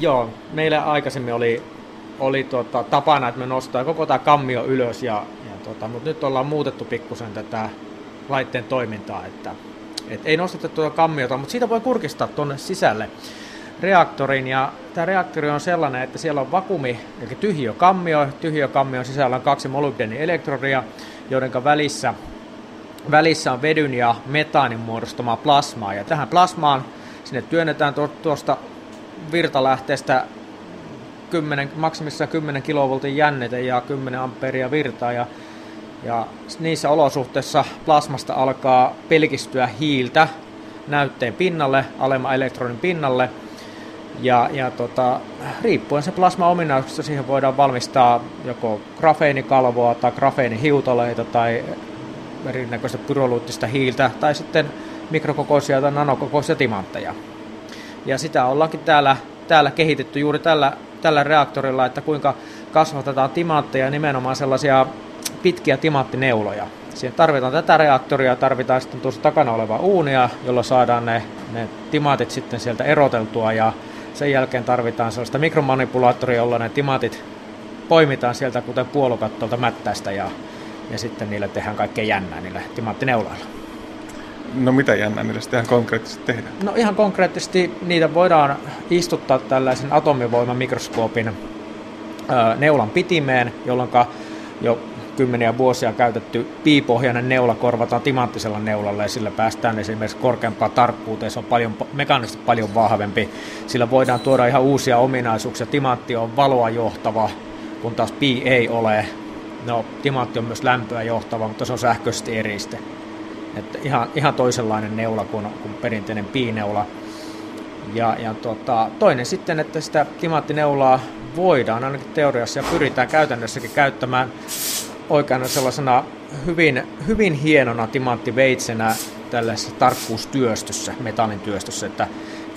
Joo, meillä aikaisemmin oli, oli tota, tapana, että me nostaa koko tämä kammio ylös, ja, ja tota, mutta nyt ollaan muutettu pikkusen tätä laitteen toimintaa, että et ei nosteta tuota kammiota, mutta siitä voi kurkistaa tuonne sisälle reaktorin ja tämä reaktori on sellainen, että siellä on vakumi, eli tyhjö kammio. Tyhjö kammio sisällä on kaksi molybdenielektrodia, joiden välissä, välissä on vedyn ja metaanin muodostamaa plasmaa. Ja tähän plasmaan sinne työnnetään tuosta virtalähteestä 10, maksimissaan 10 kilovoltin jännite ja 10 amperia virtaa. Ja, ja niissä olosuhteissa plasmasta alkaa pelkistyä hiiltä näytteen pinnalle, alemman elektronin pinnalle – ja, ja tota, riippuen se plasma-ominaisuuksista siihen voidaan valmistaa joko grafeenikalvoa tai grafeenihiutaleita tai erinäköistä pyroluuttista hiiltä tai sitten mikrokokoisia tai nanokokoisia timantteja. Ja sitä ollaankin täällä, täällä kehitetty juuri tällä, tällä reaktorilla, että kuinka kasvatetaan timantteja nimenomaan sellaisia pitkiä timanttineuloja. Siihen tarvitaan tätä reaktoria, tarvitaan sitten tuossa takana olevaa uunia, jolla saadaan ne, ne timaatit sitten sieltä eroteltua ja sen jälkeen tarvitaan sellaista mikromanipulaattoria, jolla ne timaatit poimitaan sieltä kuten puolukat tuolta mättäistä ja, ja sitten niille tehdään kaikkea jännää niille timaattineuloilla. No mitä jännää niille sitten ihan konkreettisesti tehdään? No ihan konkreettisesti niitä voidaan istuttaa tällaisen atomivoimamikroskoopin neulan pitimeen, jolloin jo kymmeniä vuosia käytetty piipohjainen neula korvataan timanttisella neulalla ja sillä päästään esimerkiksi korkeampaan tarkkuuteen. Se on paljon, mekaanisesti paljon vahvempi. Sillä voidaan tuoda ihan uusia ominaisuuksia. Timantti on valoa johtava, kun taas pi ei ole. No, timantti on myös lämpöä johtava, mutta se on sähköisesti eriste. Että ihan, ihan toisenlainen neula kuin, kuin perinteinen piineula. Ja, ja tota, toinen sitten, että sitä timanttineulaa voidaan ainakin teoriassa ja pyritään käytännössäkin käyttämään oikeana sellaisena hyvin, hyvin hienona timanttiveitsenä tällaisessa tarkkuustyöstössä, metallintyöstössä, että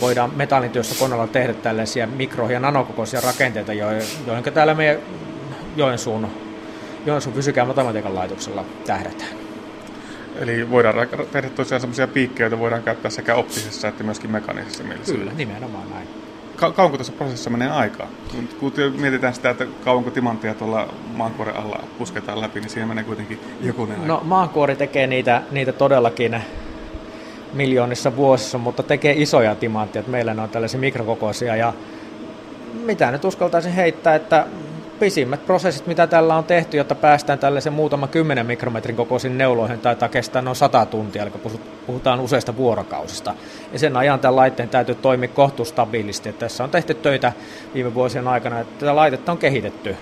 voidaan metallintyössä koneella tehdä tällaisia mikro- ja nanokokoisia rakenteita, joihin täällä meidän Joensuun, Joensuun fysiikan ja matematiikan laitoksella tähdätään. Eli voidaan tehdä tosiaan sellaisia piikkejä, joita voidaan käyttää sekä optisessa että myöskin mekaanisessa mielessä. Kyllä, nimenomaan näin ka- kauanko tässä prosessissa menee aikaa? Kun mietitään sitä, että kauanko timanttia tuolla maankuoren alla pusketaan läpi, niin siinä menee kuitenkin joku aika. No maankuori tekee niitä, niitä todellakin miljoonissa vuosissa, mutta tekee isoja timantteja. Meillä ne on tällaisia mikrokokoisia ja mitä nyt uskaltaisin heittää, että pisimmät prosessit, mitä tällä on tehty, jotta päästään tällaisen muutaman kymmenen mikrometrin kokoisiin neuloihin, taitaa kestää noin sata tuntia, eli puhutaan useista vuorokausista. Ja sen ajan tämän laitteen täytyy toimia kohtuustabiilisti. Että tässä on tehty töitä viime vuosien aikana, että tätä laitetta on kehitetty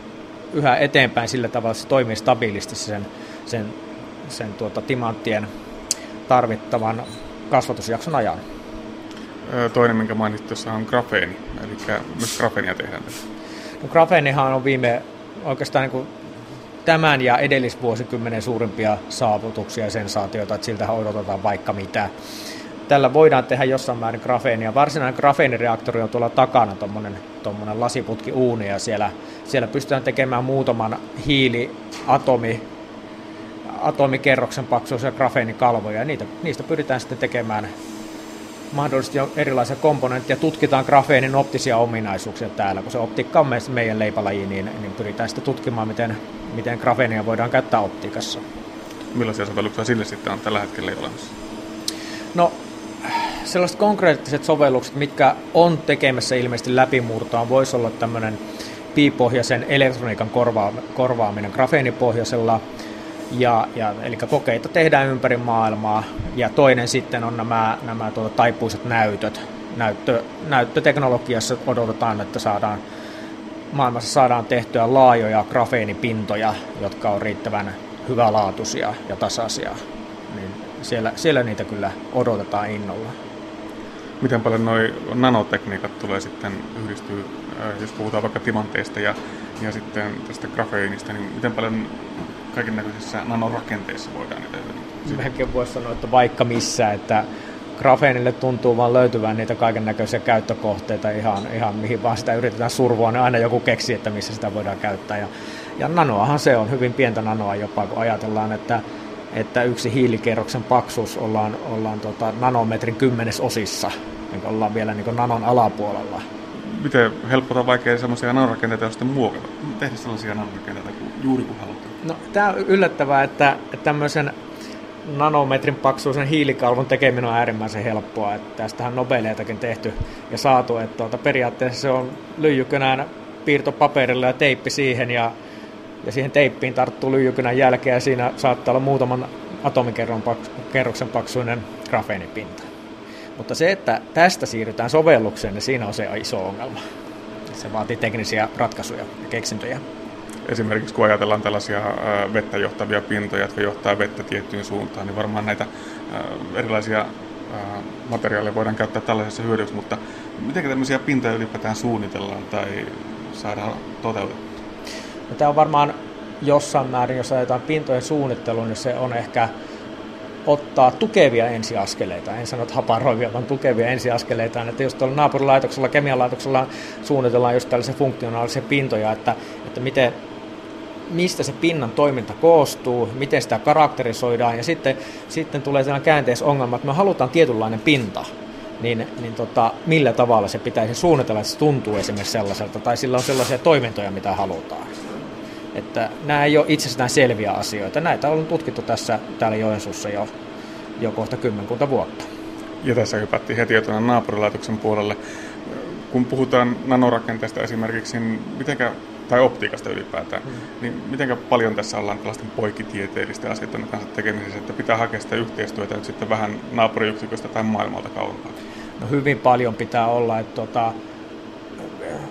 yhä eteenpäin sillä tavalla, että se toimii stabiilisti sen, sen, sen tuota, timanttien tarvittavan kasvatusjakson ajan. Toinen, minkä mainitsit on grafeeni, eli myös grafeenia tehdään tässä. Grafeenihan on viime oikeastaan niin kuin tämän ja edellisvuosikymmenen suurimpia saavutuksia ja sensaatioita, että siltähän odotetaan vaikka mitä. Tällä voidaan tehdä jossain määrin grafeenia. Varsinainen grafeenireaktori on tuolla takana, tuommoinen lasiputki uuni, ja siellä, siellä pystytään tekemään muutaman hiiliatomi atomikerroksen paksuisia grafeenikalvoja, ja niitä, niistä pyritään sitten tekemään mahdollisesti erilaisia komponentteja, tutkitaan grafeenin optisia ominaisuuksia täällä, kun se optiikka on meidän leipälaji, niin, niin pyritään sitten tutkimaan, miten, miten grafeenia voidaan käyttää optiikassa. Millaisia sovelluksia sille sitten on tällä hetkellä olemassa? No, sellaiset konkreettiset sovellukset, mitkä on tekemässä ilmeisesti läpimurtoa, voisi olla tämmöinen piipohjaisen elektroniikan korvaa, korvaaminen grafeenipohjaisella, ja, ja, eli kokeita tehdään ympäri maailmaa. Ja toinen sitten on nämä, nämä tuota, taipuiset näytöt. Näyttö, näyttöteknologiassa odotetaan, että saadaan, maailmassa saadaan tehtyä laajoja grafeenipintoja, jotka on riittävän hyvälaatuisia ja tasaisia. Niin siellä, siellä niitä kyllä odotetaan innolla. Miten paljon nuo nanotekniikat tulee sitten yhdistyä, äh, jos puhutaan vaikka timanteista ja, ja sitten tästä grafeenista, niin miten paljon kaiken näköisissä nanorakenteissa voidaan niitä Melkein voisi sanoa, että vaikka missä, että grafeenille tuntuu vaan löytyvän niitä kaiken näköisiä käyttökohteita ihan, ihan mihin vaan sitä yritetään survoa, niin aina joku keksii, että missä sitä voidaan käyttää. Ja, ja nanoahan se on, hyvin pientä nanoa jopa, kun ajatellaan, että, että yksi hiilikerroksen paksuus ollaan, ollaan tota nanometrin kymmenesosissa, niin ollaan vielä niin nanon alapuolella. miten helppo tai vaikea semmoisia nanorakenteita on sitten muokata? Tehdä sellaisia nanorakenteita juuri kuin halutaan. No, tämä on yllättävää, että, tämmöisen nanometrin paksuisen hiilikalvon tekeminen on äärimmäisen helppoa. Että tästähän Nobeleitakin tehty ja saatu. Että tuota, periaatteessa se on lyijykynän piirto paperilla ja teippi siihen ja, ja siihen teippiin tarttuu lyijykynän jälkeen ja siinä saattaa olla muutaman atomikerroksen paksuinen grafeenipinta. Mutta se, että tästä siirrytään sovellukseen, niin siinä on se iso ongelma. Se vaatii teknisiä ratkaisuja ja keksintöjä. Esimerkiksi kun ajatellaan tällaisia vettä johtavia pintoja, jotka johtaa vettä tiettyyn suuntaan, niin varmaan näitä erilaisia materiaaleja voidaan käyttää tällaisessa hyödyksi, mutta miten tämmöisiä pintoja ylipäätään suunnitellaan tai saadaan toteutettua? No, tämä on varmaan jossain määrin, jos ajatellaan pintojen suunnitteluun, niin se on ehkä ottaa tukevia ensiaskeleita. En sano, että haparoivia, vaan tukevia ensiaskeleita. Että jos tuolla naapurilaitoksella, kemialaitoksella suunnitellaan just tällaisia funktionaalisia pintoja, että, että miten, mistä se pinnan toiminta koostuu, miten sitä karakterisoidaan, ja sitten, sitten tulee sellainen käänteisongelma, että me halutaan tietynlainen pinta, niin, niin tota, millä tavalla se pitäisi suunnitella, että se tuntuu esimerkiksi sellaiselta, tai sillä on sellaisia toimintoja, mitä halutaan. Että nämä ei ole itsestään selviä asioita. Näitä on tutkittu tässä täällä Joensuussa jo, jo kohta kymmenkunta vuotta. Ja tässä hypättiin heti jo tuonne naapurilaitoksen puolelle. Kun puhutaan nanorakenteesta esimerkiksi, niin mitenkä, tai optiikasta ylipäätään, hmm. niin miten paljon tässä ollaan tällaisten poikitieteellisten asioiden kanssa tekemisissä, että pitää hakea sitä yhteistyötä nyt sitten vähän naapuriyksiköstä tai maailmalta kauempaa? No hyvin paljon pitää olla, että tuota,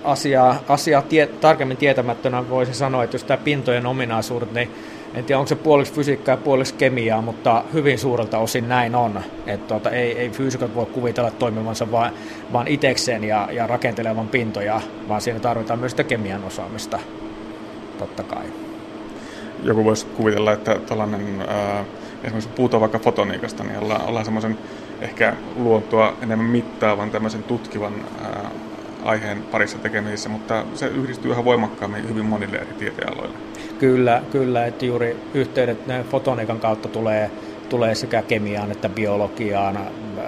asiaa, asiaa tie, tarkemmin tietämättönä voisin sanoa, että jos tämä pintojen ominaisuudet, niin en tiedä onko se puoliksi fysiikkaa ja puoliksi kemiaa, mutta hyvin suurelta osin näin on. Että tuota, ei, ei fyysikot voi kuvitella toimivansa vaan, vaan itekseen ja, ja rakentelevan pintoja, vaan siinä tarvitaan myös sitä kemian osaamista, totta kai. Joku voisi kuvitella, että tällainen, äh, esimerkiksi puhutaan vaikka fotoniikasta, niin ollaan, ollaan semmoisen ehkä luontoa enemmän mittaavan, tämmöisen tutkivan äh, aiheen parissa tekemisissä, mutta se yhdistyy ihan voimakkaammin hyvin monille eri tieteenaloille. Kyllä, kyllä, että juuri yhteydet fotoniikan kautta tulee, tulee sekä kemiaan että biologiaan, äh,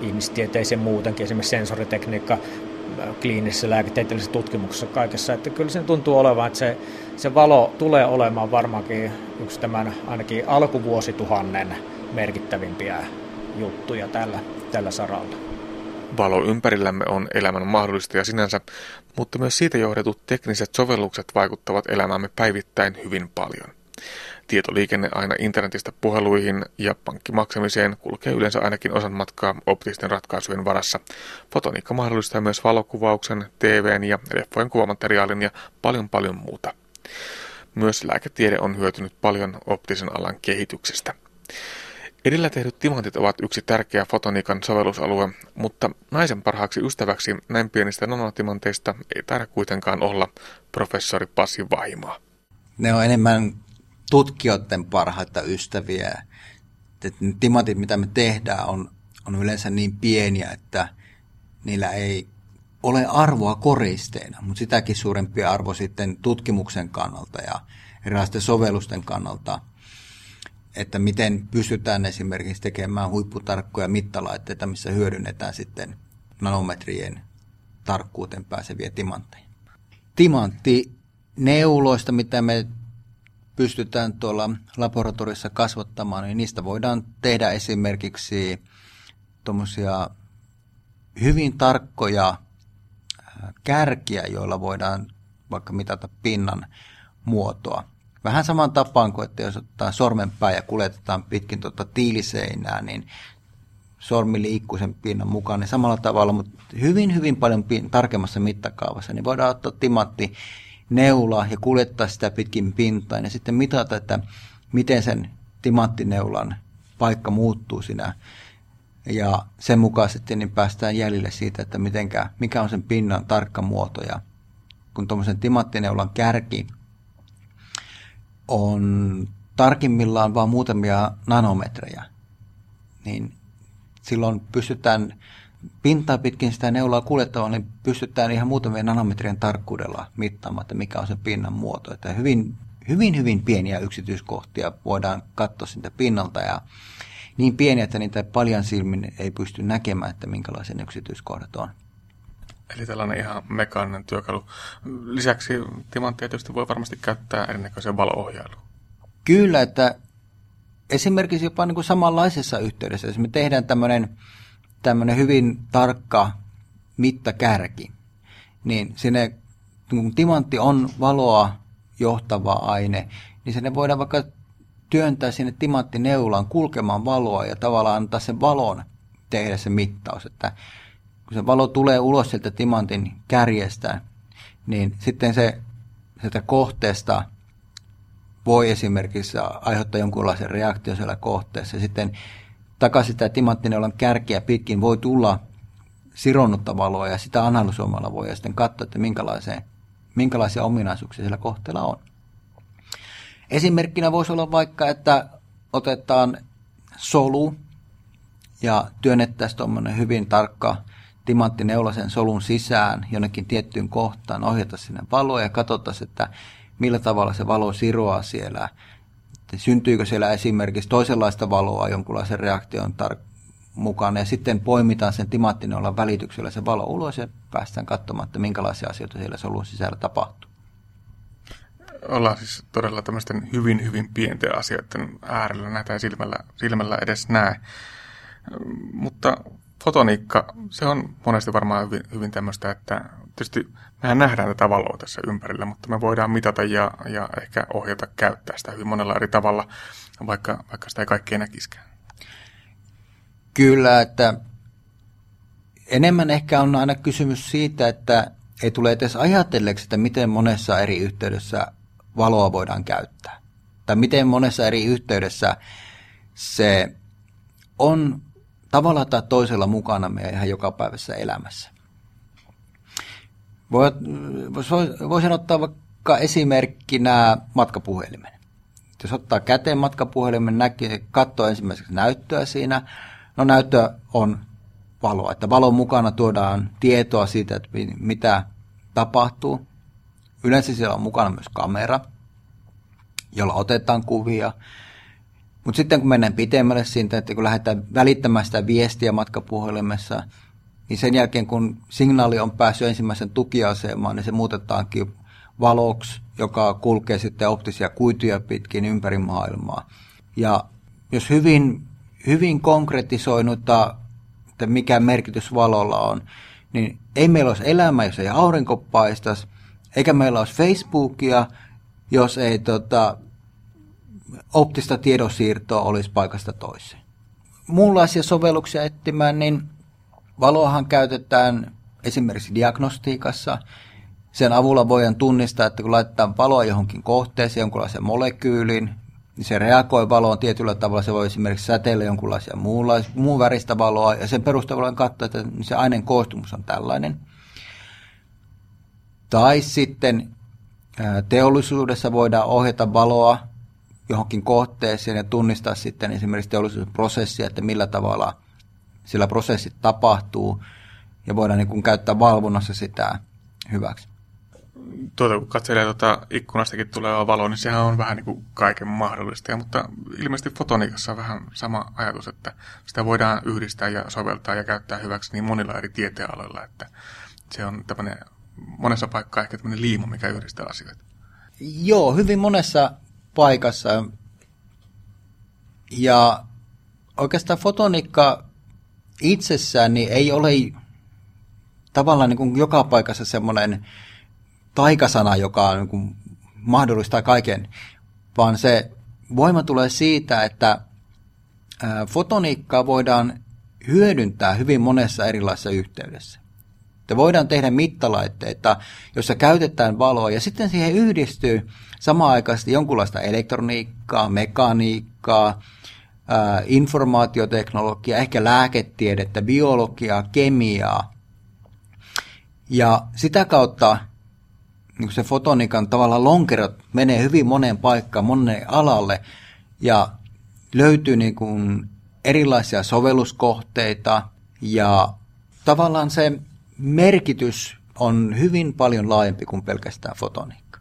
ihmistieteeseen muutenkin, esimerkiksi sensoritekniikka, äh, kliinisessä lääketieteellisessä tutkimuksessa kaikessa, että kyllä se tuntuu olevan, että se, se valo tulee olemaan varmaankin yksi tämän ainakin alkuvuosituhannen merkittävimpiä juttuja tällä, tällä saralla. Valo ympärillämme on elämän mahdollista ja sinänsä, mutta myös siitä johdetut tekniset sovellukset vaikuttavat elämäämme päivittäin hyvin paljon. Tietoliikenne aina internetistä puheluihin ja pankkimaksamiseen kulkee yleensä ainakin osan matkaa optisten ratkaisujen varassa. Fotoniikka mahdollistaa myös valokuvauksen, TVn ja leffojen kuvamateriaalin ja paljon paljon muuta. Myös lääketiede on hyötynyt paljon optisen alan kehityksestä. Edellä tehdyt timantit ovat yksi tärkeä fotoniikan sovellusalue, mutta naisen parhaaksi ystäväksi näin pienistä nanotimanteista ei taida kuitenkaan olla professori Pasi Vahimaa. Ne on enemmän tutkijoiden parhaita ystäviä. Et ne timantit, mitä me tehdään, on, on yleensä niin pieniä, että niillä ei ole arvoa koristeina, mutta sitäkin suurempi arvo sitten tutkimuksen kannalta ja erilaisten sovellusten kannalta – että miten pystytään esimerkiksi tekemään huipputarkkoja mittalaitteita, missä hyödynnetään sitten nanometrien tarkkuuteen pääseviä timantteja. Timanttineuloista, mitä me pystytään tuolla laboratoriossa kasvattamaan, niin niistä voidaan tehdä esimerkiksi tuommoisia hyvin tarkkoja kärkiä, joilla voidaan vaikka mitata pinnan muotoa. Vähän saman tapaan kuin, että jos ottaa sormenpää ja kuljetetaan pitkin tuota tiiliseinää, niin sormi liikkuu sen pinnan mukaan, niin samalla tavalla, mutta hyvin, hyvin paljon tarkemmassa mittakaavassa, niin voidaan ottaa timatti neula ja kuljettaa sitä pitkin pintaan ja sitten mitata, että miten sen timanttineulan paikka muuttuu siinä. Ja sen mukaisesti niin päästään jäljille siitä, että mitenkä, mikä on sen pinnan tarkka muoto ja kun tuommoisen timanttineulan kärki on tarkimmillaan vain muutamia nanometrejä, niin silloin pystytään pintaa pitkin sitä neulaa kuljettamaan, niin pystytään ihan muutamien nanometrien tarkkuudella mittaamaan, että mikä on se pinnan muoto. Että hyvin, hyvin, hyvin pieniä yksityiskohtia voidaan katsoa siitä pinnalta ja niin pieniä, että niitä paljon silmin ei pysty näkemään, että minkälaisen yksityiskohdat on. Eli tällainen ihan mekaaninen työkalu. Lisäksi timanttia tietysti voi varmasti käyttää erinäköiseen valoohjailuun. Kyllä, että esimerkiksi jopa niin kuin samanlaisessa yhteydessä, jos me tehdään tämmöinen, tämmöinen hyvin tarkka mittakärki, niin sinne, kun timantti on valoa johtava aine, niin sinne voidaan vaikka työntää sinne timanttineulaan kulkemaan valoa ja tavallaan antaa sen valon tehdä se mittaus, että kun se valo tulee ulos sieltä timantin kärjestä, niin sitten se sieltä kohteesta voi esimerkiksi aiheuttaa jonkunlaisen reaktion siellä kohteessa. Sitten takaisin sitä timanttineulan kärkeä pitkin voi tulla sironnutta valoa ja sitä analysoimalla voi ja sitten katsoa, että minkälaisia, minkälaisia ominaisuuksia siellä kohteella on. Esimerkkinä voisi olla vaikka, että otetaan solu ja työnnettäisiin tuommoinen hyvin tarkka timanttineula sen solun sisään jonnekin tiettyyn kohtaan, ohjata sinne valoa ja katsottaisiin, että millä tavalla se valo siroaa siellä. Että syntyykö siellä esimerkiksi toisenlaista valoa jonkunlaisen reaktion tar- mukana ja sitten poimitaan sen timanttineulan välityksellä se valo ulos ja päästään katsomaan, että minkälaisia asioita siellä solun sisällä tapahtuu. Ollaan siis todella tämmöisten hyvin, hyvin pienten asioiden äärellä, näitä ei silmällä, silmällä edes näe. Mutta fotoniikka, se on monesti varmaan hyvin, hyvin tämmöistä, että tietysti mehän nähdään tätä valoa tässä ympärillä, mutta me voidaan mitata ja, ja ehkä ohjata käyttää sitä hyvin monella eri tavalla, vaikka, vaikka sitä ei kaikkea näkisikään. Kyllä, että enemmän ehkä on aina kysymys siitä, että ei tule edes ajatelleeksi, että miten monessa eri yhteydessä valoa voidaan käyttää. Tai miten monessa eri yhteydessä se on tavalla tai toisella mukana meidän ihan jokapäiväisessä elämässä. Voisin ottaa vaikka esimerkkinä matkapuhelimen. Jos ottaa käteen matkapuhelimen, näkee, katsoo ensimmäiseksi näyttöä siinä. No näyttö on valoa, että valon mukana tuodaan tietoa siitä, että mitä tapahtuu. Yleensä siellä on mukana myös kamera, jolla otetaan kuvia. Mutta sitten kun mennään pitemmälle siitä, että kun lähdetään välittämään sitä viestiä matkapuhelimessa, niin sen jälkeen kun signaali on päässyt ensimmäisen tukiasemaan, niin se muutetaankin valoksi, joka kulkee sitten optisia kuituja pitkin ympäri maailmaa. Ja jos hyvin, hyvin konkretisoinutta, että mikä merkitys valolla on, niin ei meillä olisi elämä, jos ei aurinko paistaisi, eikä meillä olisi Facebookia, jos ei tota, optista tiedonsiirtoa olisi paikasta toiseen. Muunlaisia sovelluksia etsimään, niin valoahan käytetään esimerkiksi diagnostiikassa. Sen avulla voidaan tunnistaa, että kun laitetaan valoa johonkin kohteeseen, jonkunlaiseen molekyyliin, niin se reagoi valoon tietyllä tavalla. Se voi esimerkiksi säteillä jonkunlaisia muun väristä valoa, ja sen perusteella katsoa, että se aineen koostumus on tällainen. Tai sitten teollisuudessa voidaan ohjata valoa johonkin kohteeseen ja tunnistaa sitten esimerkiksi teollisuusprosessia, että millä tavalla sillä prosessit tapahtuu ja voidaan niin kuin käyttää valvonnassa sitä hyväksi. Tuota, kun katselee tuota ikkunastakin tulevaa valoa, niin sehän on vähän niin kuin kaiken mahdollista. Ja, mutta ilmeisesti fotoniikassa on vähän sama ajatus, että sitä voidaan yhdistää ja soveltaa ja käyttää hyväksi niin monilla eri tieteenaloilla, että se on tämmöinen monessa paikkaa ehkä tämmöinen liima, mikä yhdistää asioita. Joo, hyvin monessa paikassa. Ja oikeastaan fotoniikka itsessään niin ei ole tavallaan niin kuin joka paikassa semmoinen taikasana, joka niin kuin mahdollistaa kaiken, vaan se voima tulee siitä, että fotoniikkaa voidaan hyödyntää hyvin monessa erilaisessa yhteydessä. Että voidaan tehdä mittalaitteita, jossa käytetään valoa ja sitten siihen yhdistyy samaan aikaan jonkunlaista elektroniikkaa, mekaniikkaa, ää, informaatioteknologiaa, ehkä lääketiedettä, biologiaa, kemiaa. Ja sitä kautta niin se fotonikan tavalla lonkerot menee hyvin moneen paikkaan, moneen alalle ja löytyy niin kuin erilaisia sovelluskohteita ja tavallaan se merkitys on hyvin paljon laajempi kuin pelkästään fotoniikka.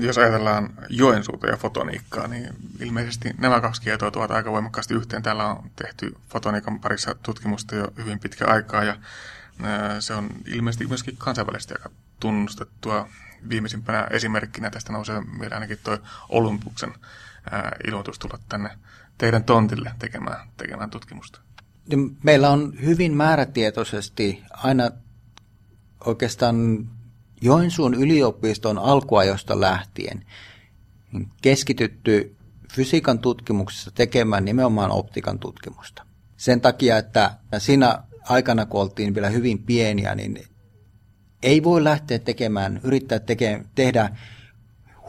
Jos ajatellaan Joensuuta ja fotoniikkaa, niin ilmeisesti nämä kaksi tietoa tuovat aika voimakkaasti yhteen. Täällä on tehty fotoniikan parissa tutkimusta jo hyvin pitkä aikaa ja Se on ilmeisesti myöskin kansainvälisesti aika tunnustettua. Viimeisimpänä esimerkkinä tästä nousee meillä ainakin tuo Olympuksen ilmoitus tulla tänne teidän tontille tekemään, tekemään tutkimusta. Meillä on hyvin määrätietoisesti aina oikeastaan Joensuun yliopiston alkuajosta lähtien keskitytty fysiikan tutkimuksessa tekemään nimenomaan optikan tutkimusta. Sen takia, että siinä aikana, kun oltiin vielä hyvin pieniä, niin ei voi lähteä tekemään, yrittää teke, tehdä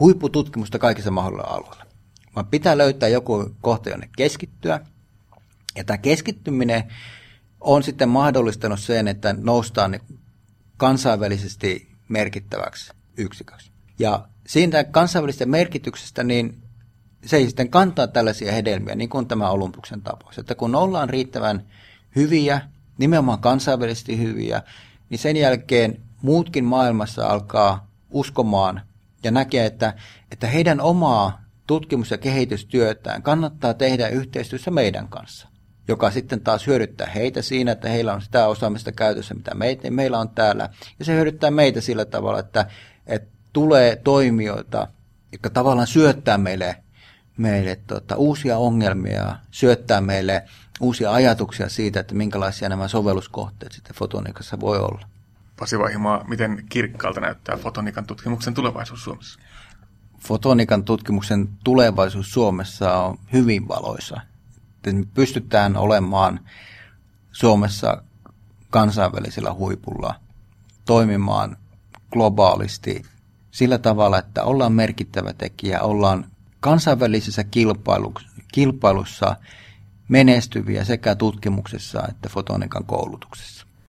huippututkimusta kaikissa mahdollisilla alueilla. Vaan pitää löytää joku kohta, jonne keskittyä. Ja tämä keskittyminen on sitten mahdollistanut sen, että noustaan kansainvälisesti merkittäväksi yksiköksi. Ja siitä kansainvälisestä merkityksestä, niin se ei sitten kantaa tällaisia hedelmiä, niin kuin tämä Olympuksen tapaus. Että kun ollaan riittävän hyviä, nimenomaan kansainvälisesti hyviä, niin sen jälkeen muutkin maailmassa alkaa uskomaan ja näkee, että, että heidän omaa tutkimus- ja kehitystyötään kannattaa tehdä yhteistyössä meidän kanssa, joka sitten taas hyödyttää heitä siinä, että heillä on sitä osaamista käytössä, mitä meitä, meillä on täällä. Ja se hyödyttää meitä sillä tavalla, että, että tulee toimijoita, jotka tavallaan syöttää meille, meille tota, uusia ongelmia, syöttää meille uusia ajatuksia siitä, että minkälaisia nämä sovelluskohteet sitten fotoniikassa voi olla. Pasi Vaihimaa, miten kirkkaalta näyttää fotoniikan tutkimuksen tulevaisuus Suomessa? Fotoniikan tutkimuksen tulevaisuus Suomessa on hyvin valoisa. Me pystytään olemaan Suomessa kansainvälisellä huipulla, toimimaan globaalisti sillä tavalla, että ollaan merkittävä tekijä, ollaan kansainvälisessä kilpailussa menestyviä sekä tutkimuksessa että fotonikan koulutuksessa.